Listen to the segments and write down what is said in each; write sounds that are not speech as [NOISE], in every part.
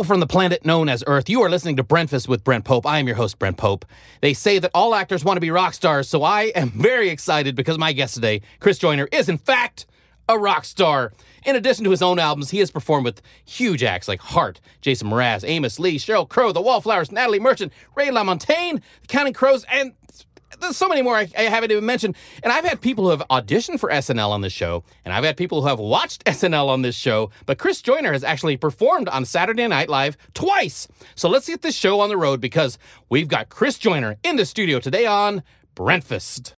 People from the planet known as Earth, you are listening to Breakfast with Brent Pope. I am your host, Brent Pope. They say that all actors want to be rock stars, so I am [LAUGHS] very excited because my guest today, Chris Joyner, is in fact a rock star. In addition to his own albums, he has performed with huge acts like Heart, Jason Mraz, Amos Lee, Sheryl Crow, The Wallflowers, Natalie Merchant, Ray LaMontagne, The Counting Crows, and there's so many more I, I, haven't even mentioned. And I've had people who have auditioned for SNL on this show, and I've had people who have watched SNL on this show. But Chris Joyner has actually performed on Saturday Night Live twice. So let's get this show on the road because we've got Chris Joyner in the studio today on Breakfast.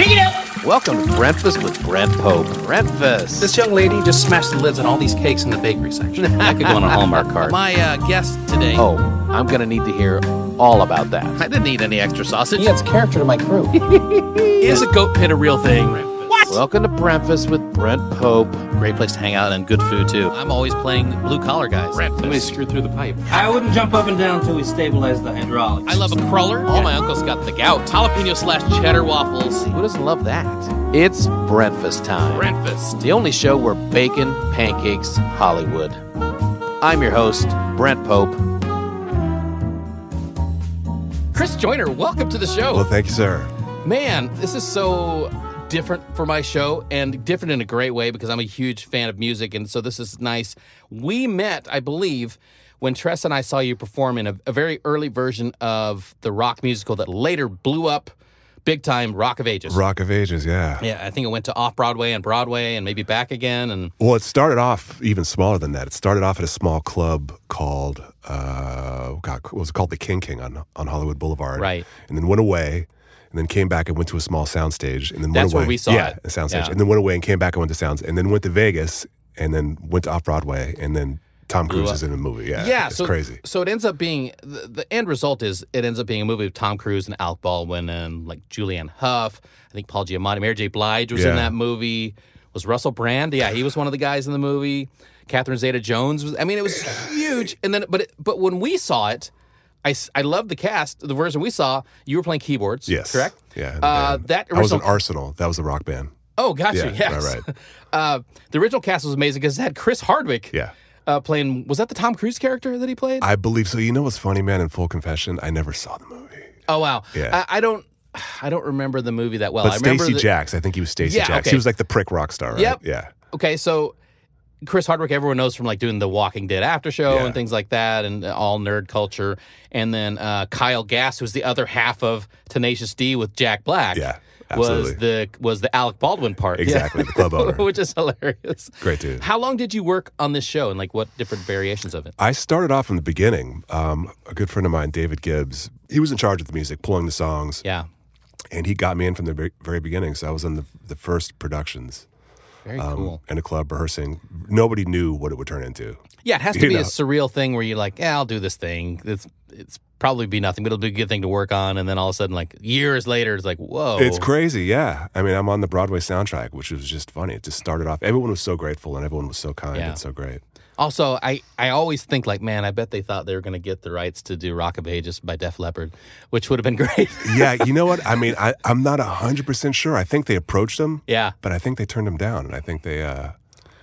Pick it up. Welcome to Breakfast with Brent Pope. Breakfast. This young lady just smashed the lids on all these cakes in the bakery section. [LAUGHS] that could go on a Hallmark card. My uh, guest today. Oh, I'm going to need to hear all about that. I didn't need any extra sausage. He adds character to my crew. [LAUGHS] Is a goat pit a real thing? What? Welcome to Breakfast with Brent Pope. Great place to hang out and good food too. I'm always playing blue collar guys. Somebody screwed through the pipe. I wouldn't jump up and down until we stabilize the hydraulics. I love a cruller. All my uncles got the gout. Jalapeno slash cheddar waffles. Who doesn't love that? It's breakfast time. Breakfast. The only show where bacon, pancakes, Hollywood. I'm your host, Brent Pope. Chris Joyner, welcome to the show. Well, thank you, sir. Man, this is so different for my show and different in a great way because I'm a huge fan of music. And so this is nice. We met, I believe, when Tress and I saw you perform in a, a very early version of the rock musical that later blew up big time Rock of Ages. Rock of Ages, yeah. Yeah, I think it went to off Broadway and Broadway and maybe back again. And well, it started off even smaller than that. It started off at a small club called uh, God, what was it called the King King on on Hollywood Boulevard, right? And then went away. And then came back and went to a small soundstage, and then That's went away. where we saw yeah, it. a soundstage, Yeah. and then went away and came back and went to sounds, and then went to Vegas, and then went to off Broadway, and then Tom Cruise is in the movie. Yeah, yeah, it's so crazy. So it ends up being the, the end result is it ends up being a movie with Tom Cruise and Alec Baldwin and like Julianne Hough. I think Paul Giamatti, Mary J. Blige was in that movie. Was Russell Brand? Yeah, he was one of the guys in the movie. Catherine Zeta-Jones was. I mean, it was huge. And then, but it, but when we saw it, I I love the cast. The version we saw, you were playing keyboards. Yes, correct. Yeah, Uh, that I was an Arsenal. That was a rock band. Oh, gotcha. Yeah, yes. right, right. [LAUGHS] Uh, the original cast was amazing because it had Chris Hardwick. Yeah. Uh, playing was that the Tom Cruise character that he played? I believe so. You know what's funny, man? In full confession, I never saw the movie. oh wow. Yeah. I, I don't. I don't remember the movie that well. But I Stacee the- Jaxx, I think he was Stacee Yeah, Jaxx. okay. He was like the prick rock star, right? Yep. Yeah. Okay, so Chris Hardwick, everyone knows from like doing the Walking Dead after show Yeah. and things like that, and all nerd culture. And then uh, Kyle Gass, who's the other half of Tenacious D with Jack Black, Yeah, was the was the Alec Baldwin part, Yeah. [LAUGHS] Exactly, the club owner. [LAUGHS] which is hilarious. Great dude. How long did you work on this show, and like what different variations of it? I started off from the beginning. Um, a good friend of mine, David Gibbs, he was in charge of the music, pulling the songs, Yeah, and he got me in from the very, beginning. So I was in the, the first productions um, cool. in a club rehearsing. Nobody knew what it would turn into. Yeah, it has to you be a surreal thing where you're like, yeah, I'll do this thing. It's it's probably be nothing, but it'll be a good thing to work on. And then all of a sudden, like years later, it's like, whoa, It's crazy, yeah. I mean, I'm on the Broadway soundtrack, which was just funny. It just started off. Everyone was so grateful, and everyone was so kind Yeah. and so great. Also, I, I always think like, man, I bet they thought they were going to get the rights to do Rock of Ages by Def Leppard, which would have been [LAUGHS] great. Yeah, you know what? I mean, I, I'm not hundred percent sure. I think they approached them, yeah. but I think they turned them down, and I think they. uh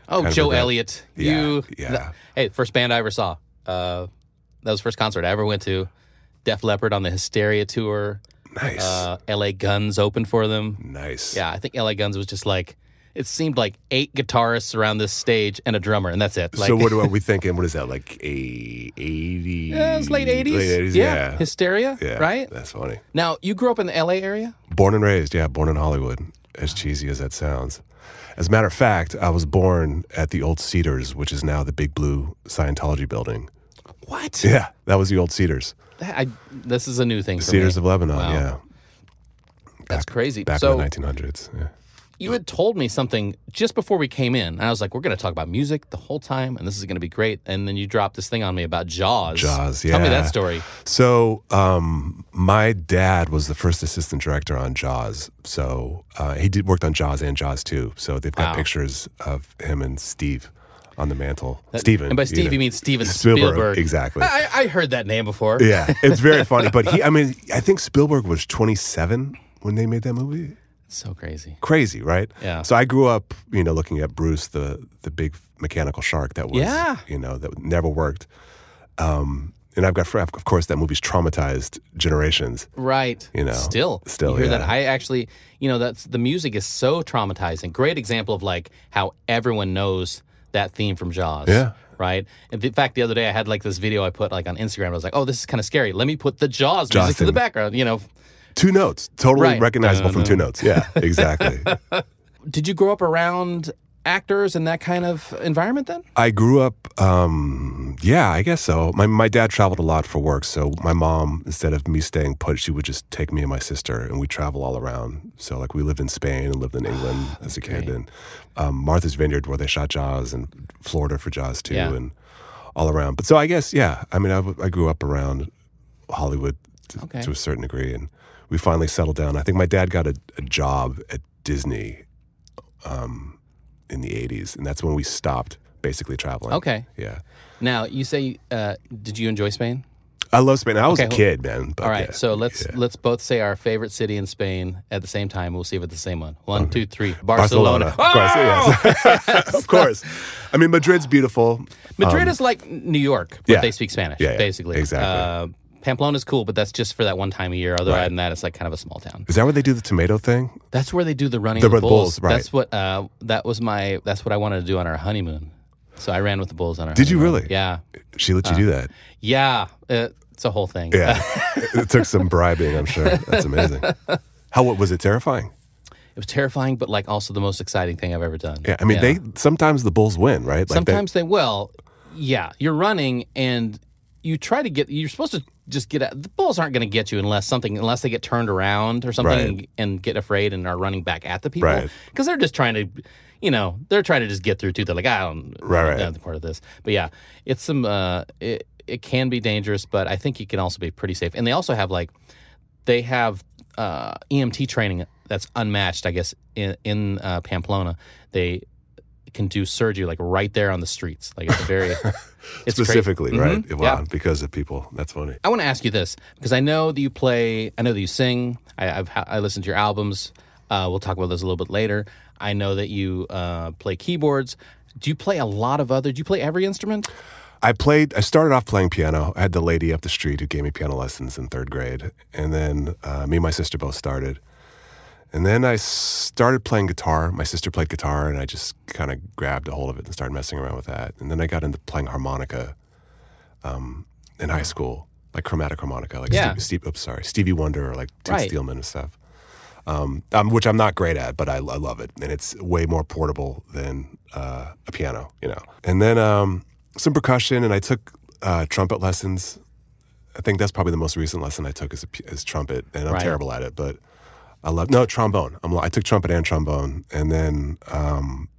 Oh, Joe Elliott, Yeah, you. yeah. the- hey, first band I ever saw. Uh, that was the first concert I ever went to. Def Leppard on the Hysteria tour. Nice, Uh, L.A. Guns opened for them. nice. Yeah, I think L.A. Guns was just like. It seemed like eight guitarists around this stage and a drummer, and that's it. Like, so what are we thinking? What is that like? A eighty? Yeah, it was late '80s. Late 80s, yeah. yeah. Hysteria, Yeah, right? That's funny. Now you grew up in the L.A. area. Born and raised, yeah, born in Hollywood. As cheesy as that sounds. As a matter of fact, I was born at the old Cedars, which is now the Big Blue Scientology building. What? Yeah, that was the old Cedars. That- I, this is a new thing for Cedars me. of Lebanon, Wow. yeah. That's crazy. Back so in the 1900s. Yeah. You had told me something just before we came in, and I was like, "We're going to talk about music the whole time, and this is going to be great." And then you dropped this thing on me about Jaws. Jaws, yeah. Tell me that story. So, um, my dad was the first assistant director on Jaws. So uh, he did worked on Jaws and Jaws too. So they've got Wow. pictures of him and Steve on the mantle. Steven. And by Steve, know. you mean Steven Spielberg, Spielberg. exactly. I, I heard that name before. yeah, it's very [LAUGHS] funny. But he, I mean, I think Spielberg was 27 when they made that movie. So crazy. Crazy, right? Yeah. So I grew up, you know, looking at Bruce, the the big mechanical shark that was, Yeah. you know, that never worked. Um, and I've got, of course, that movie's traumatized generations. Right. You know, Still. still, You hear that? I actually, you know, that's the music is so traumatizing. Great example of like how everyone knows that theme from Jaws. Yeah. Right. In fact, the other day I had like this video I put like on Instagram. I was like, oh, this is kind of scary. Let me put the Jaws, Jaws music to the background. You know, Two notes, totally Right. recognizable from two notes. Yeah, [LAUGHS] exactly. [LAUGHS] did you grow up around actors in that kind of environment then? I grew up, um, yeah, I guess so. My, my dad traveled a lot for work. So my mom, instead of me staying put, she would just take me and my sister and we travel all around. So, like, we lived in Spain and lived in England as a kid. great. And um, Martha's Vineyard, where they shot Jaws, and Florida for Jaws, too, Yeah. and all around. But so I guess, yeah, I mean, I, I grew up around Hollywood to, Okay. to a certain degree. And we finally settled down. I think my dad got a, a job at Disney um, in the 80s, and that's when we stopped basically traveling. Okay. Yeah. Now you say, uh, did you enjoy Spain? I love Spain. I was Okay, a kid, man. But All right, yeah, so let's yeah. let's both say our favorite city in Spain at the same time. We'll see if it's the same one. One, two, three. Barcelona. Of course, yes. [LAUGHS] of course. I mean, Madrid's beautiful. Madrid is like New York, but yeah. they speak Spanish, basically. exactly. Uh, Pamplona's cool, but that's just for that one time a year. Other Right. than that, it's like kind of a small town. Is that where they do the tomato thing? That's where they do the running The the bulls. Bulls, right. That's what uh, that was my. That's what I wanted to do on our honeymoon. So I ran with the bulls on our. Did you really? Yeah, She let you do that. yeah. Uh, it's a whole thing. Yeah. [LAUGHS] it took some bribing, I'm sure. That's amazing. How what was it terrifying? it was terrifying, but like also the most exciting thing I've ever done. Yeah. I mean, they sometimes the Bulls win, right? Like Sometimes they will. Yeah, you're running and you try to get. You're supposed to just get. Out. The bulls aren't going to get you unless something, unless they get turned around or something Right. and, and get afraid and are running back at the people. Right. Because they're just trying to, you know, they're trying to just get through too. They're like, I don't. Right, right. part of this. But yeah, it's some. Uh, it it can be dangerous, but I think you can also be pretty safe. And they also have like, they have uh, EMT training that's unmatched. I guess in in uh, Pamplona, they can do surgery like right there on the streets. Like it's very [LAUGHS] it's specifically, Mhm. right? Yeah. Wow, because of people. That's funny. I want to ask you this because I know that you play. I know that you sing. I, I've I listened to your albums. Uh, we'll talk about those a little bit later. I know that you uh, play keyboards. Do you play a lot of other? Do you play every instrument? I played. I started off playing piano. I had the lady up the street who gave me piano lessons in third grade, and then uh, me and my sister both started. And then I started playing guitar. My sister played guitar, and I just kind of grabbed a hold of it and started messing around with that. And then I got into playing harmonica um, in high school, like chromatic harmonica, like Yeah. Steve, Steve, oops, sorry, Stevie Wonder or like Tim Right. Steelman and stuff. Um, um, which I'm not great at, but I, I love it, and it's way more portable than uh, a piano, you know. And then um, some percussion, and I took uh, trumpet lessons. I think that's probably the most recent lesson I took is, a is trumpet, and I'm Right. terrible at it, but I love no trombone. I'm, I took trumpet and trombone, and then, um,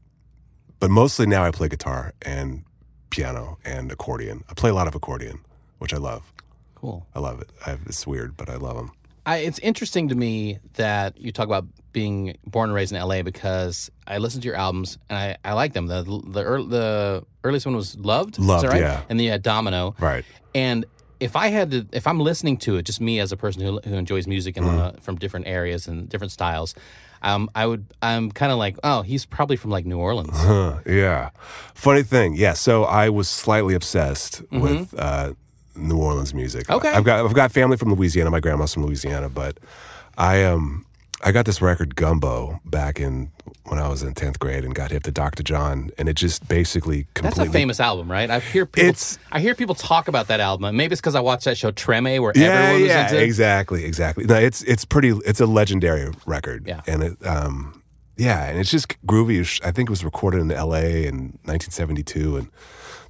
but mostly now I play guitar and piano and accordion. I play a lot of accordion, which I love. Cool. I love it. I, it's weird, but I love them. I, it's interesting to me that you talk about being born and raised in LA because I listened to your albums and I, I like them. The the, the earliest one was Loved. Is Loved, that right? yeah. And then you had Domino. Right. And if I had to, if I'm listening to it, just me as a person who, who enjoys music and Mm-hmm. uh, from different areas and different styles, um, I would, I'm kind of like, oh, he's probably from like New Orleans. Huh, yeah. Funny thing. Yeah. So I was slightly obsessed with uh, New Orleans music. Mm-hmm. Okay. I've got I've got family from Louisiana. My grandma's from Louisiana, but I um I got this record Gumbo back in when I was in tenth grade and got hip to Dr. John, and it just basically completely. That's a famous album, right? I hear people, It's- I hear people talk about that album. Maybe it's because I watched that show Treme, where yeah, everyone was yeah, into. exactly, exactly. No, it's it's pretty. It's a legendary record. Yeah. and it um yeah, and it's just groovy. I think it was recorded in L.A. in 1972, and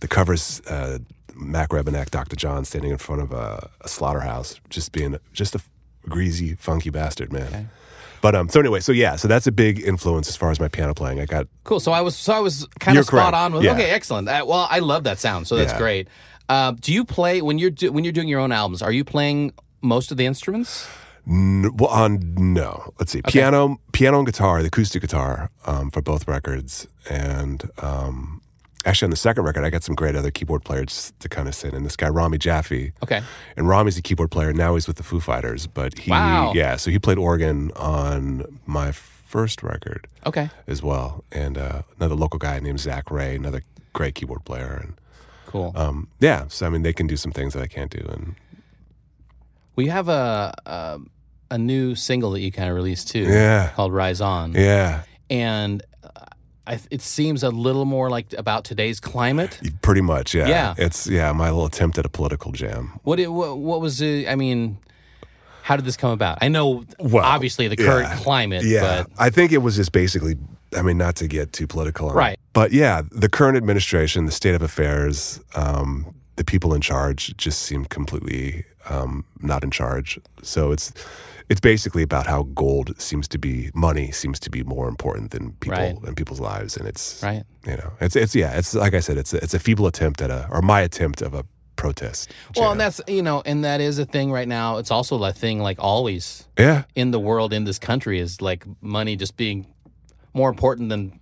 the covers uh, Mac Rebennack, Dr. John standing in front of a, a slaughterhouse, just being just a greasy, funky bastard, man. But um, so anyway, so yeah, so that's a big influence as far as my piano playing. I got Cool. So I was so I was kind of spot correct. on with. Yeah. Okay, excellent. Uh, well, I love that sound, so that's Yeah. great. Uh, do you play when you're do, when you're doing your own albums? Are you playing most of the instruments? N- well, on no. Let's see. Piano, piano and guitar, the acoustic guitar um, for both records, and um, actually on the second record, I got some great other keyboard players to kind of sing. And this guy Rami Jaffee, Okay. and Rami's a keyboard player. Now he's with the Foo Fighters, but he Wow. yeah, so he played organ on my first record Okay. as well. And uh, another local guy named Zac Rae, another great keyboard player. And Cool. um, yeah, so I mean, they can do some things that I can't do. And we have a, a a new single that you kind of released too. Yeah. Called Rise On. yeah, And I, it seems a little more like about today's climate. pretty much. Yeah, Yeah. It's yeah, my little attempt at a political jam. What it, what, what was it? I mean, how did this come about? I know Well, obviously the current yeah. climate, Yeah, but I think it was just basically. I mean, not to get too political, it, Right. But yeah, the current administration, the state of affairs, um, the people in charge just seem completely um, not in charge. So it's it's basically about how gold seems to be money seems to be more important than people Right. and people's lives, and it's right. you know it's it's yeah it's like I said it's a, it's a feeble attempt at a or my attempt of a protest. Well, and that's you know, and that is a thing right now. It's also a thing like always yeah in the world in this country is like money just being more important than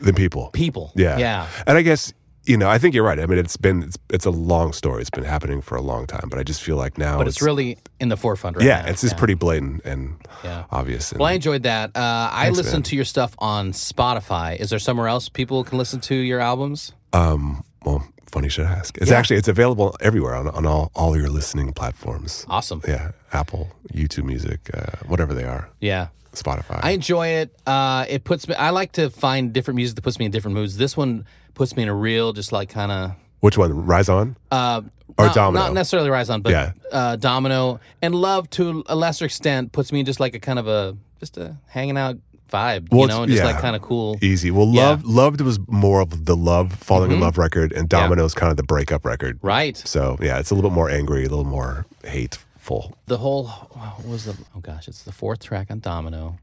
the people. people. Yeah. Yeah. And I guess, you know, I think you're right. I mean, it's been, it's, it's a long story. It's been happening for a long time, but I just feel like now But it's really in the forefront right yeah, now. it's just pretty blatant and Yeah. obvious. And Well, I enjoyed that. Uh, I man. to your stuff on Spotify. Is there somewhere else people can listen to your albums? um, well, funny you should ask. It's Yeah. actually, it's available everywhere on, on all, all your listening platforms. Awesome. Yeah. Apple, YouTube music, uh, whatever they are, Yeah. Spotify. I enjoy it. Uh, it puts me. I like to find different music that puts me in different moods. This one puts me in a real, just like kind of. Which one? Rise On? Uh, Or not, Domino. Not necessarily Rise On, but Yeah. uh, Domino and Love to a lesser extent puts me in just like a kind of a just a hanging out vibe, Well, you know, and just yeah. like kind of cool. Easy. Well, Yeah. Love, Loved was more of the love, falling in love record, and Yeah. Domino's kind of the breakup record. Right. So yeah, it's a little bit more angry, a little more hateful. The whole what was the oh gosh, it's the fourth track on Domino,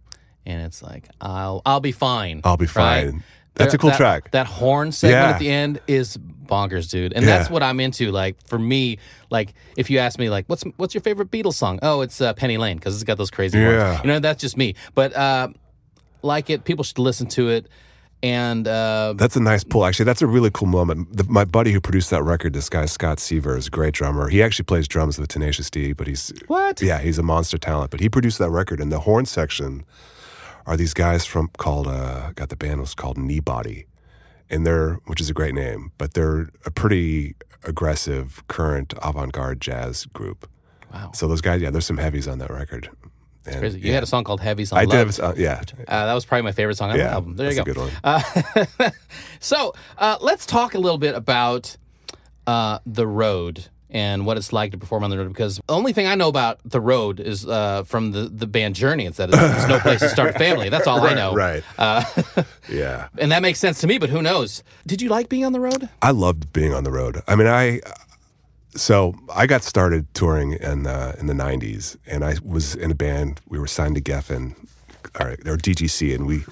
and it's like I'll I'll be fine. I'll be right? That's a cool that- track. That horn segment Yeah. at the end is bonkers, dude. And Yeah. that's what I'm into. Like for me, like if you ask me, like what's what's your favorite Beatles song? Oh, it's uh, Penny Lane because it's got those crazy Yeah. horns. You know, that's just me. But uh, like it, people should listen to it. And uh, That's a nice pull. Actually, that's a really cool moment. The, my buddy who produced that record, this guy Scott Seiver, is a great drummer. He actually plays drums with Tenacious D, but he's what? yeah, he's a monster talent. But he produced that record, and the horn section are these guys from called uh, got the band was called Kneebody, and they're which is a great name, but they're a pretty aggressive current avant-garde jazz group. Wow. So those guys, yeah, there's some heavies on that record. And, Crazy. You yeah. had a song called Heavies on I Love. did. Yeah, Uh, that was probably my favorite song on the album. There you go. good one. Uh, [LAUGHS] so uh, let's talk a little bit about uh, the road and what it's like to perform on the road. Because the only thing I know about the road is uh, from the, the band Journey. It's that it's no place to start a family. That's all I know. Right. Uh, [LAUGHS] Yeah. and that makes sense to me. But who knows? Did you like being on the road? I loved being on the road. I mean, I so I got started touring in uh, in the '90s, and I was in a band. We were signed to Geffen, or, or DGC, and we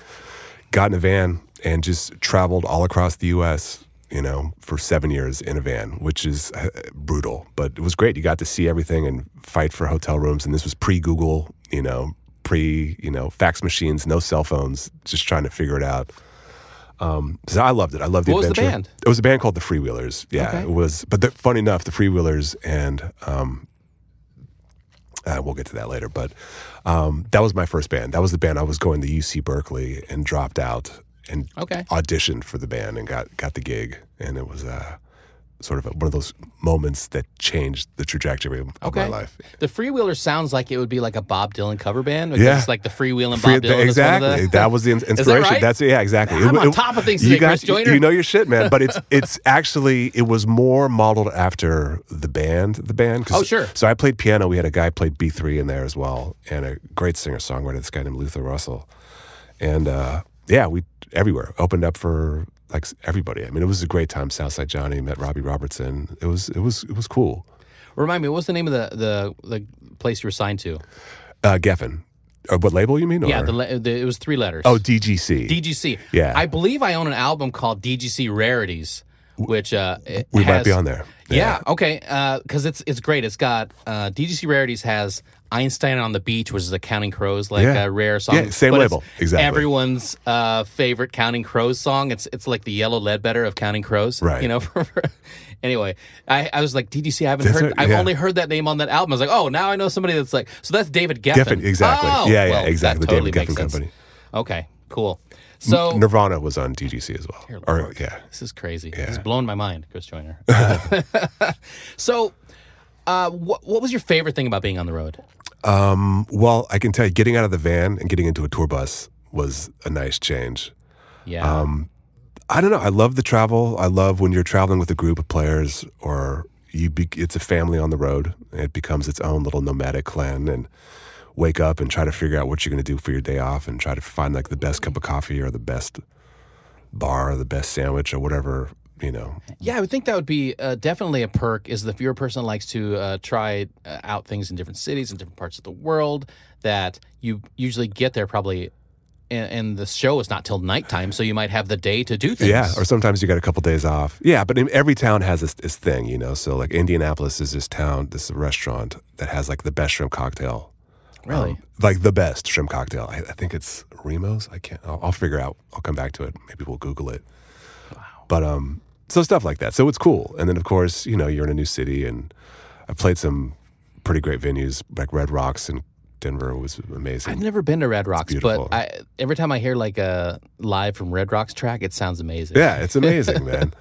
got in a van and just traveled all across the U.S. You know, for seven years in a van, which is uh, brutal, but it was great. You got to see everything and fight for hotel rooms. And this was pre-Google, you know, pre you know fax machines, no cell phones, just trying to figure it out. Um, so I loved it. I loved the What was the adventure. band? It was a band called the Freewheelers. Yeah, Okay. it was. But the, funny enough, the Freewheelers and um, uh, we'll get to that later. But um, that was my first band. That was the band I was going to UC Berkeley and dropped out and Okay. auditioned for the band and got got the gig. And it was uh, sort of a, one of those moments that changed the trajectory of, Okay. my life. The Freewheeler sounds like it would be like a Bob Dylan cover band. Because Yeah. It's like the Freewheeling Free- Bob Dylan. is one of exactly. the- that was the [LAUGHS] in- inspiration. right? That's yeah, exactly. I'm It- on it- top of things you today, Chris Joyner. You know your shit, man. But it's it's actually it was more modeled after the band. The band. Oh, sure. So I played piano. We had a guy played B three in there as well, and a great singer songwriter. This guy named Luther Russell, and uh, yeah, we everywhere opened up for like everybody. I mean, it was a great time. Southside Johnny met Robbie Robertson. It was it was it was cool. Remind me, what was the name of the, the, the place you were signed to? Uh, Geffen. Uh, what label you mean? Yeah, the, le- the, it was three letters. oh DGC. DGC. Yeah. I believe I own an album called DGC Rarities, which uh, We might be on there. Yeah, okay, because it's it's great. It's got uh, DGC Rarities has Einstein on the Beach, which is a Counting Crows like Yeah. a rare song. Yeah, same but it's label. Exactly. Everyone's uh, favorite Counting Crows song. It's it's like the Yellow Ledbetter of Counting Crows. Right. You know. [LAUGHS] anyway, I, I was like DGC. I haven't That's heard. I've yeah. only heard that name on that album. I was like, oh, now I know somebody that's like. So that's David Geffen. Geffen, exactly. Oh, yeah, yeah, well, exactly. The totally David Geffen. Company. Okay, cool. So Nirvana was on DGC as well. Or yeah, This is crazy. This Yeah. is blowing my mind, Chris Joyner. [LAUGHS] [LAUGHS] so, uh, what, what was your favorite thing about being on the road? Um, well, I can tell you, getting out of the van and getting into a tour bus was a nice change. Yeah. Um, I don't know. I love the travel. I love when you're traveling with a group of players, or you. Be, it's a family on the road. It becomes its own little nomadic clan, and wake up and try to figure out what you're going to do for your day off, and try to find like the best cup of coffee or the best bar or the best sandwich or whatever you know. yeah, I would think that would be uh, definitely a perk. Is if you're a person that likes to uh, try uh, out things in different cities and different parts of the world, that you usually get there probably, and, and the show is not till nighttime, so you might have the day to do things. Yeah, or sometimes you got a couple days off. Yeah, but every town has this, this thing, you know. So like Indianapolis is this town, this restaurant that has like the best shrimp cocktail. really. Um, like the best shrimp cocktail. I, I think it's Remo's. I can't. I'll, I'll figure out. I'll come back to it. Maybe we'll Google it. Wow. But um, so stuff like that. So it's cool. And then of course, you know, you're in a new city, and I played some pretty great venues like Red Rocks and Denver was amazing. I've never been to Red Rocks, but. I, every time I hear like a live from Red Rocks track, it sounds amazing. Yeah, it's [LAUGHS] amazing, man.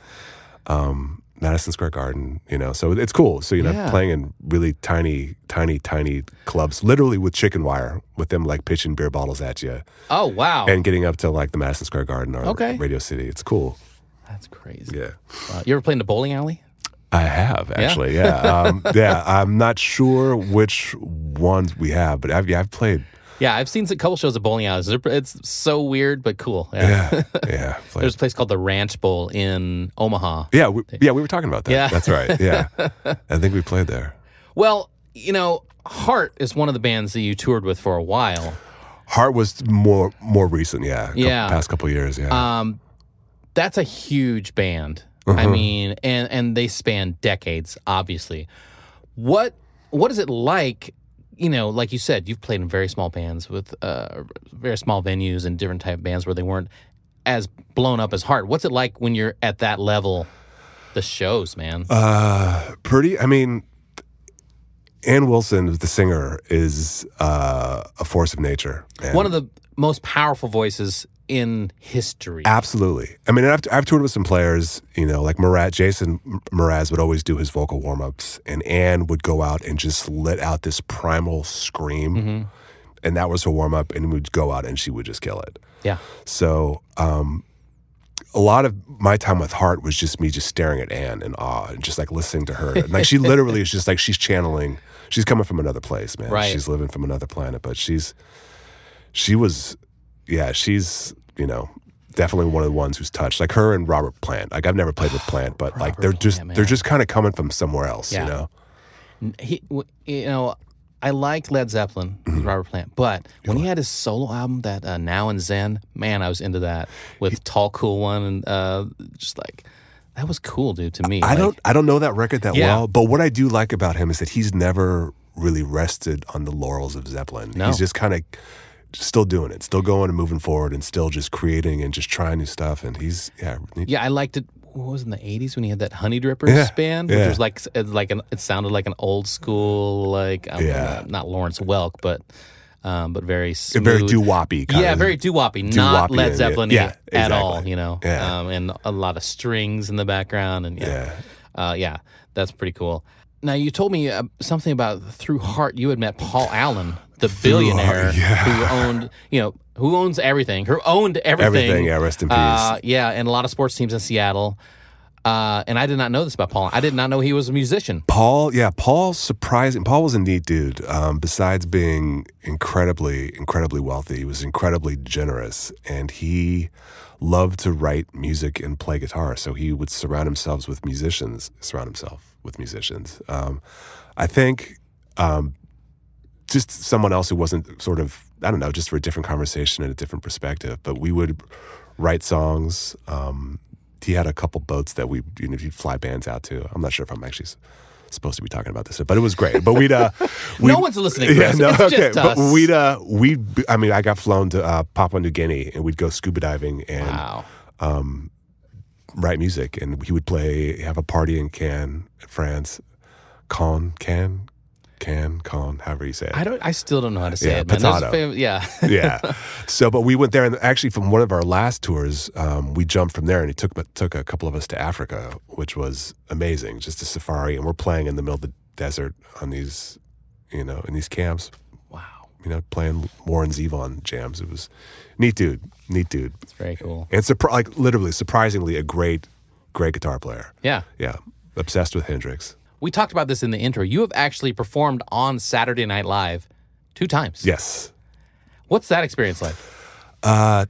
Um, Madison Square Garden, you know, so it's cool. So you know, Yeah. playing in really tiny, tiny, tiny clubs, literally with chicken wire, with them like pitching beer bottles at you, Oh wow, and getting up to like the Madison Square Garden or Okay. Radio City. It's cool. That's crazy. Yeah, Wow. You ever played in a bowling alley? I have actually. Yeah, [LAUGHS] um, yeah. I'm not sure which ones we have, but I've yeah, I've played. Yeah, I've seen a couple shows at bowling alleys. It's so weird but cool. Yeah. Yeah, [LAUGHS] yeah. There's a place called the Ranch Bowl in Omaha. yeah, we, yeah. We were talking about that. Yeah. that's right. [LAUGHS] Yeah, I think we played there. Well, you know, Heart is one of the bands that you toured with for a while. Heart was more more recent. Yeah, Yeah. past couple years. Yeah. Um, that's a huge band. I Uh-huh. mean, and and they span decades, obviously. What what is it like? You know, like you said, you've played in very small bands with uh, very small venues and different type of bands where they weren't as blown up as hard. What's it like when you're at that level? The shows, man. Uh, pretty. I mean, Ann Wilson, the singer, is uh, a force of nature. man. One of the most powerful voices in history. Absolutely. I mean, I've, I've toured with some players, you know, like Murat, Jason Mraz would always do his vocal warm ups, and Ann would go out and just let out this primal scream. Mm-hmm. And that was her warm up, and we'd go out and she would just kill it. Yeah. So, um, a lot of my time with Heart was just me just staring at Ann in awe and just like listening to her. And, like she [LAUGHS] literally is just like she's channeling. She's coming from another place, man. Right. She's living from another planet, but she's she was, yeah, she's you know definitely one of the ones who's touched. Like her and Robert Plant. Like I've never played with [GASPS] Plant, but like they're just Plant, they're just kind of coming from somewhere else, Yeah. you know. he, w- you know, I like Led Zeppelin, Mm-hmm. Robert Plant, but when he had his solo album, that uh, Now and Zen, man, I was into that with Tall Cool One, and uh, just like that was cool, dude. To me, I Like, don't I don't know that record that Yeah. well, but what I do like about him is that he's never really rested on the laurels of Zeppelin. No. He's just kind of still doing it, still going and moving forward, and still just creating and just trying new stuff. And he's yeah, he- Yeah, I liked it. What was it, in the '80s when he had that Honeydrippers Yeah, band, which yeah. was like it's like an, it sounded like an old school, like um, Yeah. not Lawrence Welk, but um, but very smooth. very doo woppy. Yeah, very doo woppy, not Led. Zeppelin Yeah, at all. You know, Yeah. um, and a lot of strings in the background, and yeah, Yeah. Uh, yeah, that's pretty cool. Now you told me uh, something about through Heart. You had met Paul Allen, the billionaire [LAUGHS] yeah. who owned, you know, who owns everything, who owned everything. Everything, yeah, rest in peace. Uh, yeah, and a lot of sports teams in Seattle. Uh, and I did not know this about Paul. I did not know he was a musician. Paul, yeah, Paul surprising. Paul was a neat dude. Um, besides being incredibly, incredibly wealthy, he was incredibly generous, and he loved to write music and play guitar. So he would surround himself with musicians. Surround himself with musicians. Um, I think um, just someone else who wasn't sort of I don't know, just for a different conversation and a different perspective. But we would write songs. Um, he had a couple boats that we you know he'd fly bands out to. I'm not sure if I'm actually supposed to be talking about this, but it was great. But we'd uh, [LAUGHS] No we'd- one's listening, [LAUGHS] Chris. It's just but we'd uh, we'd I mean I got flown to uh, Papua New Guinea and we'd go scuba diving and Wow. write music, and he would play have a party in Cannes, France, Cannes, Cannes, Cannes, con however you say it. I don't. I still don't know how to say Yeah, it. Man. There's a potato. fam- yeah. [LAUGHS] yeah. So, but we went there, and actually, from one of our last tours, um, we jumped from there, and he took took a couple of us to Africa, which was amazing, just a safari, and we're playing in the middle of the desert on these, you know, in these camps, wow. you know, playing Warren Zevon jams. It was neat, dude, neat dude, It's very cool. and surpri- like literally, surprisingly, a great, great guitar player. Yeah. Yeah, obsessed with Hendrix. We talked about this in the intro. You have actually performed on Saturday Night Live two times. Yes. What's that experience like? Uh,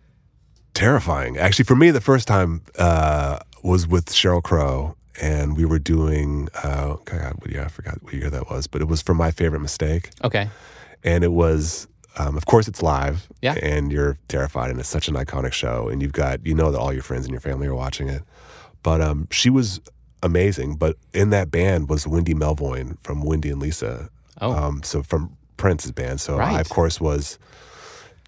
terrifying. Actually, for me, the first time uh, was with Sheryl Crow, and we were doing. Uh, God, what year? I forgot what year that was, but it was for my favorite mistake, Okay. and it was. Um, of course, it's live, Yeah. and you're terrified, and it's such an iconic show, and you've got you know that all your friends and your family are watching it. But um, she was amazing. But in that band was Wendy Melvoin from Wendy and Lisa. Oh. Um, so from Prince's band. So I, of course, was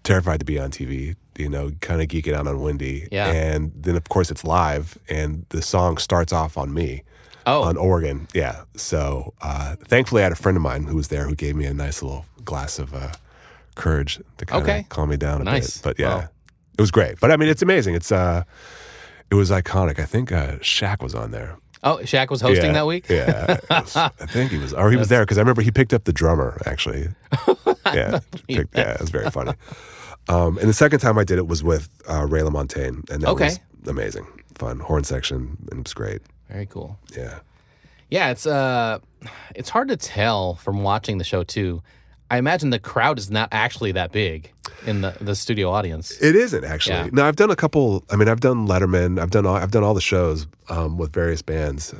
terrified to be on TV, you know, kind of geeking out on Wendy. Yeah. And then, of course, it's live, and the song starts off on me Oh. on organ. Yeah. So uh, thankfully, I had a friend of mine who was there who gave me a nice little glass of uh, courage to kind of Okay. calm me down a Nice. bit. But yeah, Wow. it was great. But I mean, it's amazing. It's uh, it was iconic. I think uh, Shaq was on there. Oh, Shaq was hosting Yeah, that week. Yeah, was- I think he was, or he was there because I remember he picked up the drummer. Actually, [LAUGHS] yeah, picked, yeah, it was very funny. Um, and the second time I did it was with uh, Ray LaMontagne, and that Okay. was amazing, fun horn section, and it was great. Very cool. Yeah, Yeah, it's uh, it's hard to tell from watching the show too. I imagine the crowd is not actually that big in the the studio audience. it isn't actually. Yeah. No, I've done a couple. I mean, I've done Letterman. I've done all, I've done all the shows um, with various bands.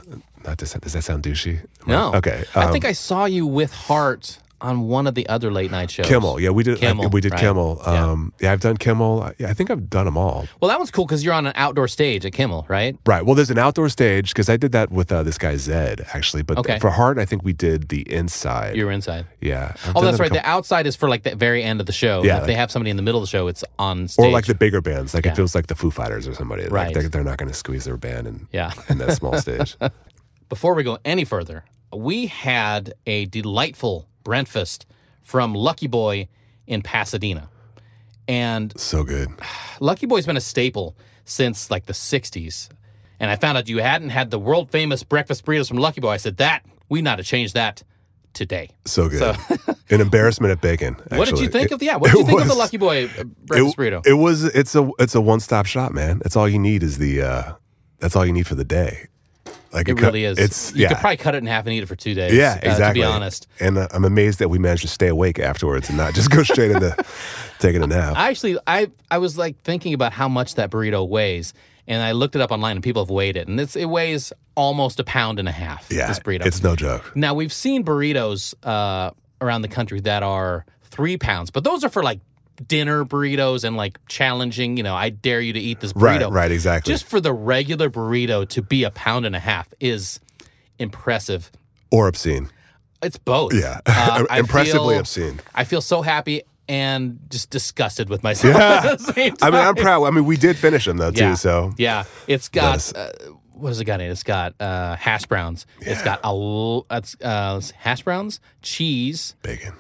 Not to, does that sound douchey? Am I- No. Okay. I um, think I saw you with Heart on one of the other late night shows. Kimmel. Yeah, we did. I- we did right. Kimmel. Yeah. Um, yeah. I've done Kimmel. I, yeah, I think I've done them all. Well, that one's cool because you're on an outdoor stage at Kimmel, right? Right. Well, there's an outdoor stage because I did that with uh, this guy Zed actually. But Okay. for Heart, I think we did the inside. You're inside. yeah. I've Oh, that's right. The outside is for like the very end of the show. Yeah, And if they have somebody in the middle of the show, it's on stage. or like the bigger bands, like Yeah. it feels like the Foo Fighters or somebody. Right. Like they're, they're not going to squeeze their band in, Yeah. in that small stage. [LAUGHS] Before we go any further, we had a delightful breakfast from Lucky Boy in Pasadena. And So good. [SIGHS] Lucky Boy's been a staple since like the 60s. And I found out you hadn't had the world famous breakfast burritos from Lucky Boy. I said, that, we not to change that today. So good. [LAUGHS] An embarrassment at bacon. What did you think It- of, yeah, what did [LAUGHS] you think of the Lucky Boy uh, breakfast it, burrito? It was. It's a. It's a one stop shop, man. That's all you need is the. uh That's all you need for the day. Like it really is. It's you yeah. could probably cut it in half and eat it for two days. Yeah, uh, exactly. to be honest. and uh, I'm amazed that we managed to stay awake afterwards and not just go straight into [LAUGHS] taking a nap. I actually, I, I was like thinking about how much that burrito weighs, and I looked it up online, and people have weighed it, and it's, it weighs almost a pound and a half. yeah, this burrito. it's no joke. now we've seen burritos uh, around the country that are three pounds, but those are for like dinner burritos and like challenging. You know, I dare you to eat this burrito. right, exactly. Just for the regular burrito to be a pound and a half is impressive. or obscene. It's both. Yeah, Uh, [LAUGHS] I impressively feel- obscene. I feel so happy and just disgusted with myself [LAUGHS] at the same I mean, I'm proud. I mean, we did finish them though too. So Yeah, it's got uh, what has it got in it? It's got uh, hash browns. It's got a l- it's uh, hash browns, cheese, bacon.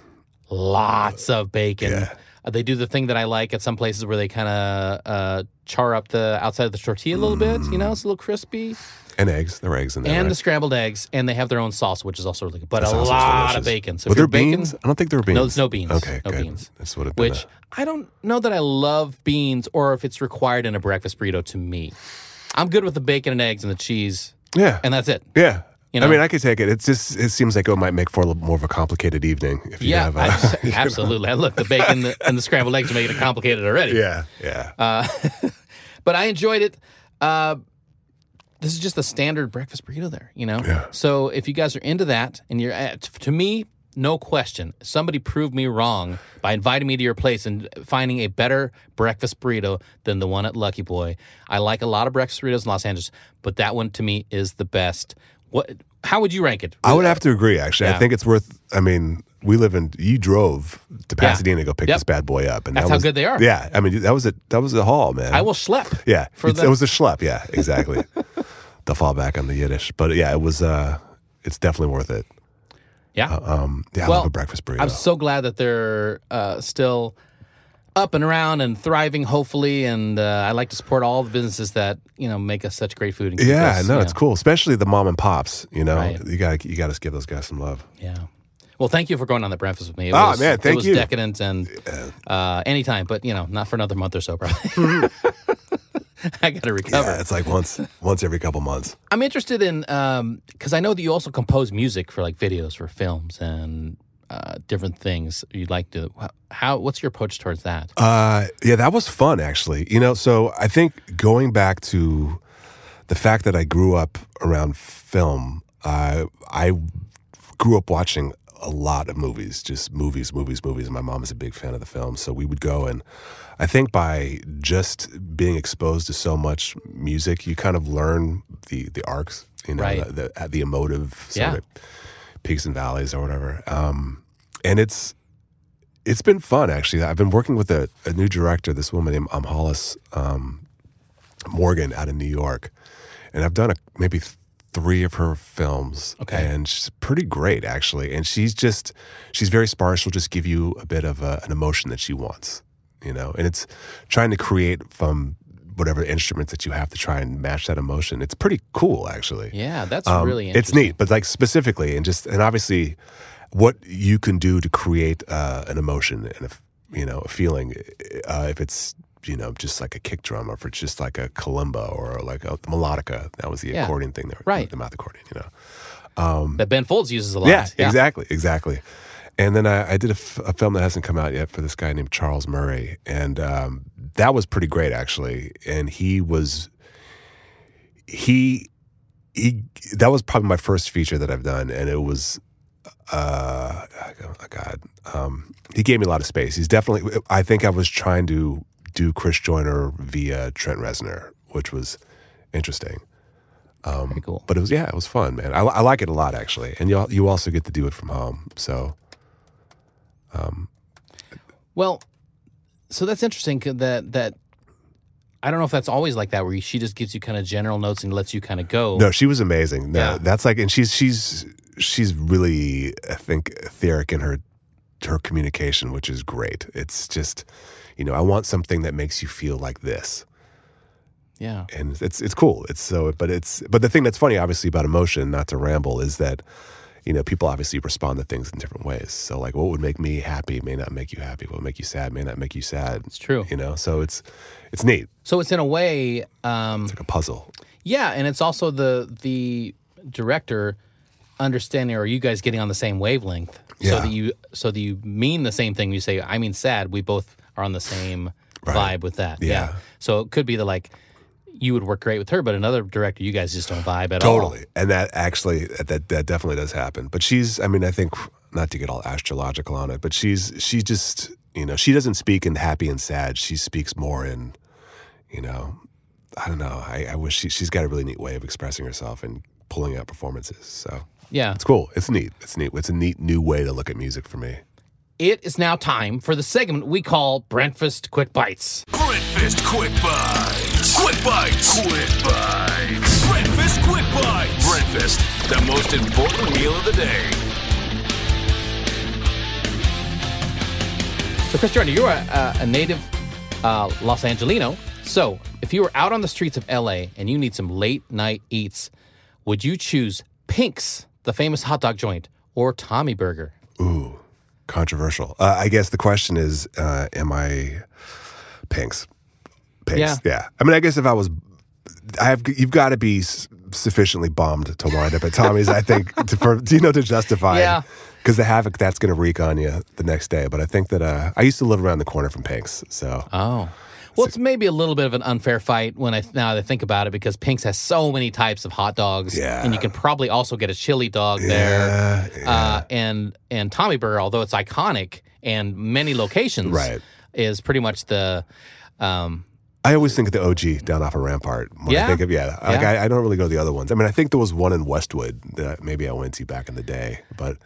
lots of bacon. Yeah. Uh, they do the thing that I like at some places where they kind of uh, char up the outside of the tortilla a little bit. You know, it's a little crispy, and eggs. There were eggs in there. and right? the scrambled eggs, and they have their own sauce, which is also really good. But The a sauce lot of delicious. bacon. So were if there you're bacon, beans? I don't think there were beans. No, there's no beans. Okay, No good. beans. Would have been. which I don't know that I love beans or if it's required in a breakfast burrito to me. I'm good with the bacon and eggs and the cheese, yeah, and that's it. yeah. You I mean, I could take it. It's just. It seems like it might make for a little more of a complicated evening if you Yeah, have. I- [LAUGHS] Uh, you know. absolutely. And Look, the bacon and the scrambled eggs make it complicated already. Yeah, yeah. Uh, [LAUGHS] but I enjoyed it. Uh, this is just a standard breakfast burrito there, you know? Yeah. So if you guys are into that, and you're, uh, t- to me, no question. Somebody proved me wrong by inviting me to your place and finding a better breakfast burrito than the one at Lucky Boy. I like a lot of breakfast burritos in Los Angeles, but that one to me is the best. What? How would you rank it? I would have to agree. Actually, Yeah. I think it's worth. I mean, we live in. You drove to Yeah. Pasadena to go pick Yep. this bad boy up, and That's that how good they are. Yeah, I mean, that was a that was a haul, man. I will schlep. Yeah, for the- it was a schlep. Yeah, exactly. [LAUGHS] the fallback on the Yiddish, but yeah, it was. uh It's definitely worth it. Yeah. Um, yeah, I love a breakfast burrito. I'm so glad that they're uh, still up and around and thriving, hopefully. And uh, I like to support all the businesses that you know make us such great food. And yeah, us, no, it's know, cool, especially the mom and pops. You know, Right. you got to you got to give those guys some love. Yeah. Well, thank you for going on that breakfast with me. It Ah, was, man, it thank was you. decadent and uh, anytime, but you know, not for another month or so, probably. [LAUGHS] [LAUGHS] I got to recover. Yeah, it's like once once every couple months. I'm interested in because I know that you also compose music for like videos for films and uh, different things. You'd like to how? What's your approach towards that? Uh, yeah, that was fun actually. You know, so I think going back to the fact that I grew up around film, uh, I grew up watching a lot of movies, just movies, movies, movies. and My mom is a big fan of the film, so we would go and I think by just being exposed to so much music, you kind of learn the the arcs, you know, Right. the, the the emotive sort Yeah. of peaks and valleys or whatever. Um, and it's it's been fun actually. I've been working with a, a new director, this woman named um, Hollis um, Morgan out of New York, and I've done a, maybe three of her films. Okay. and she's pretty great actually. And she's just she's very sparse. She'll just give you a bit of a, an emotion that she wants, you know. And it's trying to create from whatever instruments that you have to try and match that emotion. It's pretty cool actually. Yeah, that's Um, really it's neat, but like specifically, and just and obviously, what you can do to create uh, an emotion and a you know a feeling, uh, if it's you know just like a kick drum or if it's just like a kalimba or like a melodica, that was the Yeah. accordion thing there, Right. The mouth accordion, you know. that Ben Folds uses a lot. Yeah, exactly, exactly. And then I, I did a, f- a film that hasn't come out yet for this guy named Charles Murray, and um, that was pretty great actually. And he was he he that was probably my first feature that I've done, and it was uh oh God, um, he gave me a lot of space. He's definitely. I think I was trying to do Chris Joyner via Trent Reznor, which was interesting. Very cool. But it was yeah, it was fun, man. I, I like it a lot actually, and you you also get to do it from home. So um, Well, so that's interesting that that I don't know if that's always like that where she just gives you kind of general notes and lets you kind of go. no, she was amazing. No, Yeah. that's like, and she's she's she's really I think etheric in her her communication, which is great. It's just you know I want something that makes you feel like this. Yeah. and it's it's cool. It's so, but it's but the thing that's funny, obviously, about emotion, not to ramble, is that you know people obviously respond to things in different ways. So like, what would make me happy may not make you happy. What would make you sad may not make you sad. It's true. You know, so it's it's neat. So it's in a way, um, It's like a puzzle. yeah, and it's also the the director understanding, or are you guys getting on the same wavelength, so that you so that you mean the same thing. You say, I mean, sad. We both are on the same Right. vibe with that. Yeah. So it could be that like you would work great with her, but another director, you guys just don't vibe at all. Totally, and that actually that that definitely does happen. But she's, I mean, I think not to get all astrological on it, but she's she just you know she doesn't speak in happy and sad. She speaks more in, you know, I don't know. I, I wish she she's got a really neat way of expressing herself and pulling out performances. So Yeah. it's cool. It's neat. It's neat. It's a neat new way to look at music for me. It is now time for the segment we call Breakfast Quick Bites. Breakfast Quick Bites. Quick Bites. Quick Bites. Breakfast Quick Bites. Breakfast, the most important meal of the day. So, Chris Jordan, you're a, a native uh, Los Angelino. So, if you were out on the streets of LA and you need some late night eats, would you choose Pink's, the famous hot dog joint, or Tommy Burger? Ooh, controversial. Uh, I guess the question is, uh, am I Pinks? Pinks. Yeah. Yeah. I mean, I guess if I was, I have. You've got to be sufficiently bummed to wind up at Tommy's. I think [LAUGHS] to, for you know to justify. Yeah. Because the havoc that's going to wreak on you the next day. But I think that uh, I used to live around the corner from Pinks, so Oh. Well, it's maybe a little bit of an unfair fight when I now that I think about it because Pink's has so many types of hot dogs, Yeah. and you can probably also get a chili dog Yeah, there. yeah. Uh, and and Tommy Burger, although it's iconic and many locations, Right. is pretty much the. Um, I always think of the OG down off of Rampart. When Yeah? I think of yeah, like Yeah. I, I don't really go to the other ones. I mean, I think there was one in Westwood that maybe I went to back in the day, but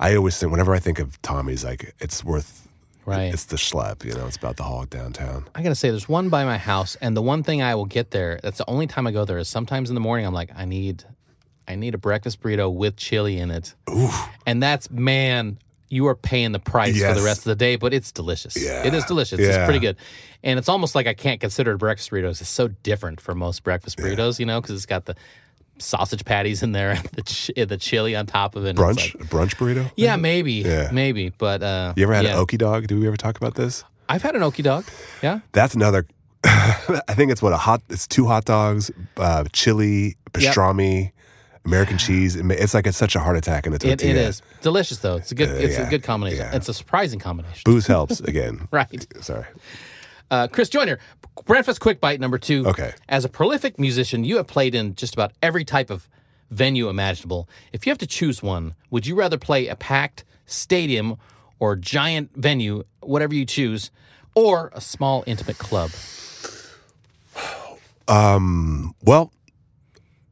I always think whenever I think of Tommy's, like it's worth. Right. It's the schlep, you know. It's about the hog downtown. I gotta say, there's one by my house, and the one thing I will get there. That's the only time I go there. Is sometimes in the morning I'm like, I need, I need a breakfast burrito with chili in it. And that's man, you are paying the price for the rest of the day, but it's delicious. Yeah. It is delicious. Yeah. It's pretty good, and it's almost like I can't consider it breakfast burritos. It's so different from most breakfast burritos, you know, because it's got the sausage patties in there, [LAUGHS] the ch- the chili on top of it. Brunch, like- brunch burrito. yeah, maybe, Yeah. maybe, but uh, You ever had yeah. an Okie dog? Did we ever talk about this? I've had an okie dog. Yeah, That's another. [LAUGHS] I think it's what a hot. It's two hot dogs, uh, chili, pastrami, American cheese. It's like it's such a heart attack in a It, it is delicious though. It's a good. it's yeah, a good combination. yeah. It's a surprising combination. Booze helps [LAUGHS] again. Right. Sorry. Uh, Chris Joyner, Breakfast Quick Bite number two. Okay. As a prolific musician, you have played in just about every type of venue imaginable. If you have to choose one, would you rather play a packed stadium or giant venue, whatever you choose, or a small intimate club? Um. Well,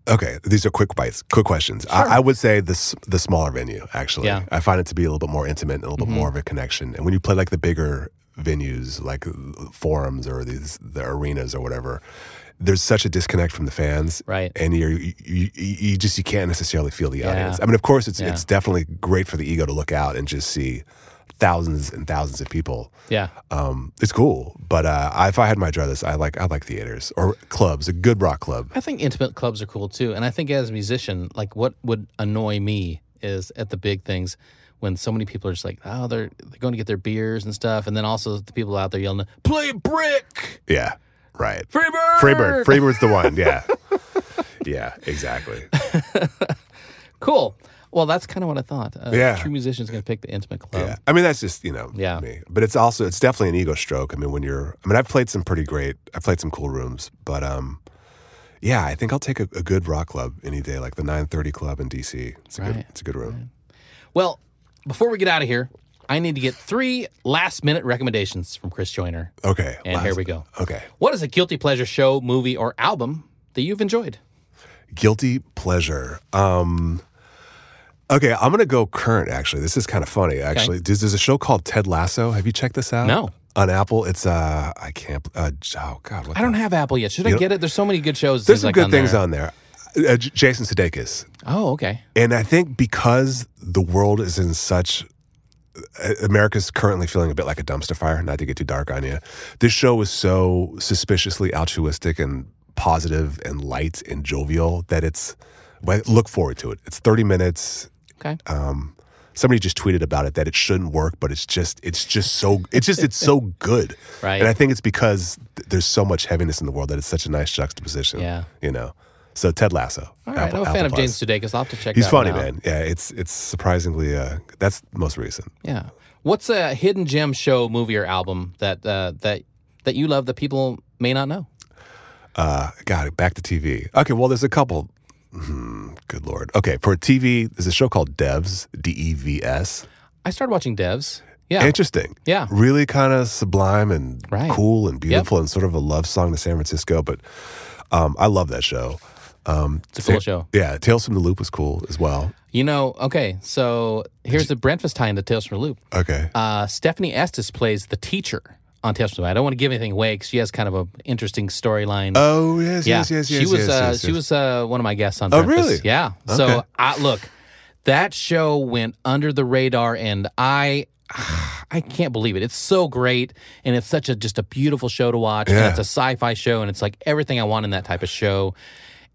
okay. These are quick bites, quick questions. I, I would say the the smaller venue. Actually, Yeah. Mm-hmm. I find it to be a little bit more intimate and a little bit more of a connection. And when you play like the bigger venues, like uh, forums or these the arenas or whatever. There's such a disconnect from the fans, Right. And you're you, you, you just you can't necessarily feel the Yeah. audience. I mean, of course, it's Yeah. it's definitely great for the ego to look out and just see thousands and thousands of people. Yeah. Um, it's cool, but uh, if I had my druthers, I like I like theaters or clubs, a good rock club. I think intimate clubs are cool too. And I think as a musician, like what would annoy me is at the big things when so many people are just like, oh, they're they're going to get their beers and stuff, and then also the people out there yelling, "Play brick, Yeah, right. Freebird, Freebird, Freebird's the one. Yeah, yeah, exactly. [LAUGHS] cool." Well, that's kind of what I thought. Uh, Yeah. true musician's going to pick the intimate club. Yeah, I mean that's just you know Yeah. me, but it's also it's definitely an ego stroke. I mean when you're, I mean I've played some pretty great, I've played some cool rooms, but um, yeah, I think I'll take a, a good rock club any day, like the 930 Club in DC. It's a good, Right. it's a good room. Well, before we get out of here, I need to get three last minute recommendations from Chris Joyner. Okay, And last- here we go. Okay, What is a guilty pleasure show, movie, or album that you've enjoyed? guilty pleasure. Um, okay, I'm gonna go current. Actually, this is kind of funny. Actually, there's, there's a show called Ted Lasso. Have you checked this out? No. On Apple, it's uh, I can't. Uh, oh God, what I don't the- have Apple yet. Should I You get it? There's so many good shows. There's some like, good on things there. on there. Uh, Jason Sudeikis. Oh, okay. And I think because the world is in such, uh, America's currently feeling a bit like a dumpster fire, not to get too dark on you. This show is so suspiciously altruistic and positive and light and jovial that it's, well, look forward to it. It's 30 minutes. Okay. Um, somebody just tweeted about it that it shouldn't work, but it's just, it's just so, it's just, it's so [LAUGHS] good. Right. And I think it's because th- there's so much heaviness in the world that it's such a nice juxtaposition. Yeah. You know? So Ted Lasso. All right. Apple- I'm a fan Apple of Plus. James Sudeikis. I'll have to check it out. He's funny, man. Yeah, it's it's surprisingly uh that's most recent. Yeah. What's a hidden gem show, movie, or album that uh, that that you love that people may not know? Uh got it. Back to TV. Okay, well there's a couple hmm, good lord. Okay, for TV, there's a show called Devs, D E V S. I started watching Devs. Yeah. Interesting. Yeah. Really kind of sublime and Right. cool and beautiful and sort of a love song to San Francisco, but um I love that show. Um It's a cool Ta- show. Yeah, Tales from the Loop was cool as well. You know, okay, so here's the breakfast tie into Tales from the Loop. Okay. Uh, Stephanie Estes plays the teacher on Tales from the Loop. I don't want to give anything away because she has kind of an interesting storyline. Oh yes, yeah, yes, yes, yes. she was yes, uh, yes, she was uh, one of my guests on. Oh, Breakfast. really? Yeah. Okay. So I, look, that show went under the radar, and I. [SIGHS] I can't believe it. It's so great, and it's such a just a beautiful show to watch. And Yeah. it's a sci-fi show, and it's like everything I want in that type of show.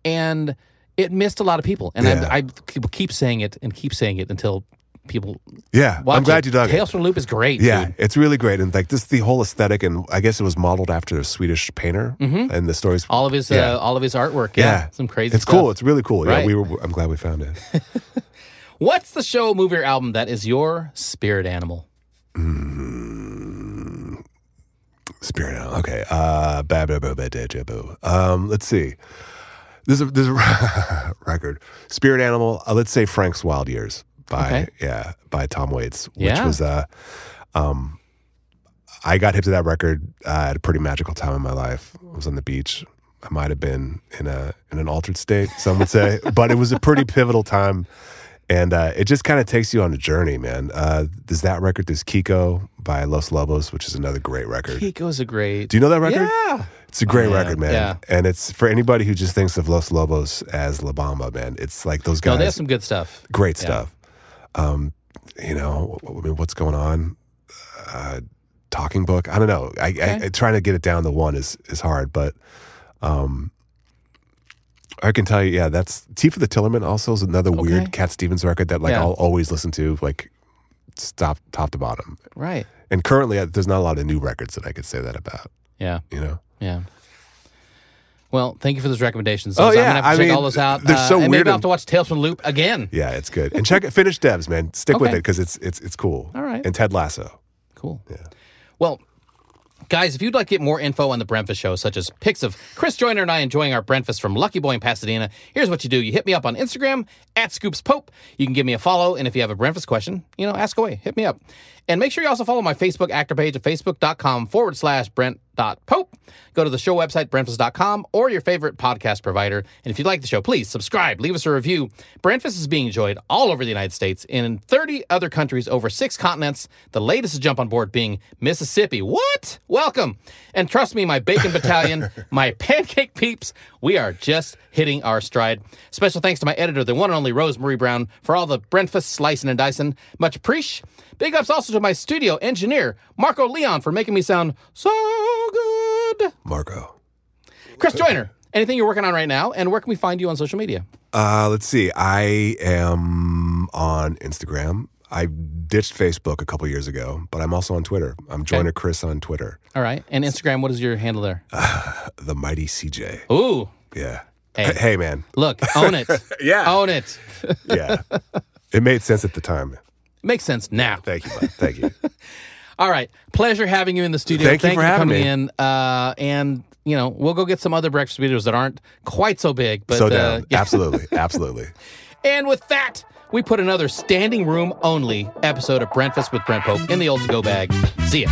And it missed a lot of people, and Yeah. I, I keep saying it and keep saying it until people Yeah, I'm glad it. you dug it. Tales from the Loop is great. Yeah, dude. it's really great, and like this, the whole aesthetic, and I guess it was modeled after a Swedish painter, and the stories. Mm-hmm. all of his Yeah. uh, all of his artwork. Yeah, some crazy. It's stuff. cool. It's really cool. Right. Yeah, we were. I'm glad we found it. [LAUGHS] What's the show, movie, or album that is your spirit animal? Spirit animal. Okay. Uh, ba ba ba ba da ja boo. Um, let's see. There's a there's a [LAUGHS] record. Spirit animal. Uh, let's say Frank's Wild Years by Okay. yeah by Tom Waits, which Yeah. was uh, um, I got hip to that record uh, at a pretty magical time in my life. I was on the beach. I might have been in a in an altered state, some would say, [LAUGHS] but it was a pretty pivotal time, and uh, it just kind of takes you on a journey, man. Uh, there's that record. There's Kiko by Los Lobos, which is another great record. Kiko's a great. Do you know that record? Yeah. It's a great Oh, yeah, record, man. yeah. And it's for anybody who just thinks of Los Lobos as La Bamba, man. It's like those guys. No, they have some good stuff. great Yeah. stuff. Um, you know, I mean, what's going on? Uh, talking book. I don't know. I, Okay. I, I trying to get it down to one is is hard, but um, I can tell you, yeah, that's Tea for the Tillerman. Also, is another Okay. weird Cat Stevens record that like. I'll always listen to, like stop top to bottom. Right. And currently, there's not a lot of new records that I could say that about. Yeah. You know. Yeah. Well, thank you for those recommendations. Oh, I'm yeah. gonna have to I check mean, all those out. they're Uh, so and weird Maybe I'll have to watch Tales from the Loop again. Yeah, it's good. And check it. Finish Devs, man. Stick with it because it's it's it's cool. All right. And Ted Lasso. Cool. Yeah. Well, guys, if you'd like to get more info on the Breakfast Show, such as pics of Chris Joyner and I enjoying our breakfast from Lucky Boy in Pasadena, here's what you do. You hit me up on Instagram at Scoops Pope. You can give me a follow, and if you have a breakfast question, you know, ask away. Hit me up. And make sure you also follow my Facebook actor page at facebook.com forward slash Brent.pope. Go to the show website, breakfast.com, or your favorite podcast provider. And if you like the show, please subscribe, leave us a review. Breakfast is being enjoyed all over the United States and in 30 other countries over six continents. The latest to jump on board being Mississippi. What? Welcome. And trust me, my bacon battalion, [LAUGHS] my pancake peeps, we are just hitting our stride. Special thanks to my editor, the one and only Rose Marie Brown, for all the breakfast slicing and dicing. Much appreciate. Big ups also to my studio engineer, Marco Leon, for making me sound so good. Marco. Chris Joyner, anything you're working on right now, and where can we find you on social media? Uh, let's see. I am on Instagram. I ditched Facebook a couple years ago, but I'm also on Twitter. I'm Joiner Chris on Twitter. All right. And Instagram, what is your handle there? [SIGHS] The Mighty CJ. Ooh, Yeah. Hey. Hey, man. look, own it. [LAUGHS] Yeah. Own it. Yeah. [LAUGHS] it made sense at the time. Makes sense now. Thank you. bud. Thank you. [LAUGHS] All right. Pleasure having you in the studio. Thank you for having coming me. in. Uh, and, you know, we'll go get some other breakfast videos that aren't quite so big. But so uh, down. yeah. Absolutely. [LAUGHS] Absolutely. And with that, we put another standing room only episode of Breakfast with Brent Pope in the old to go bag. See ya.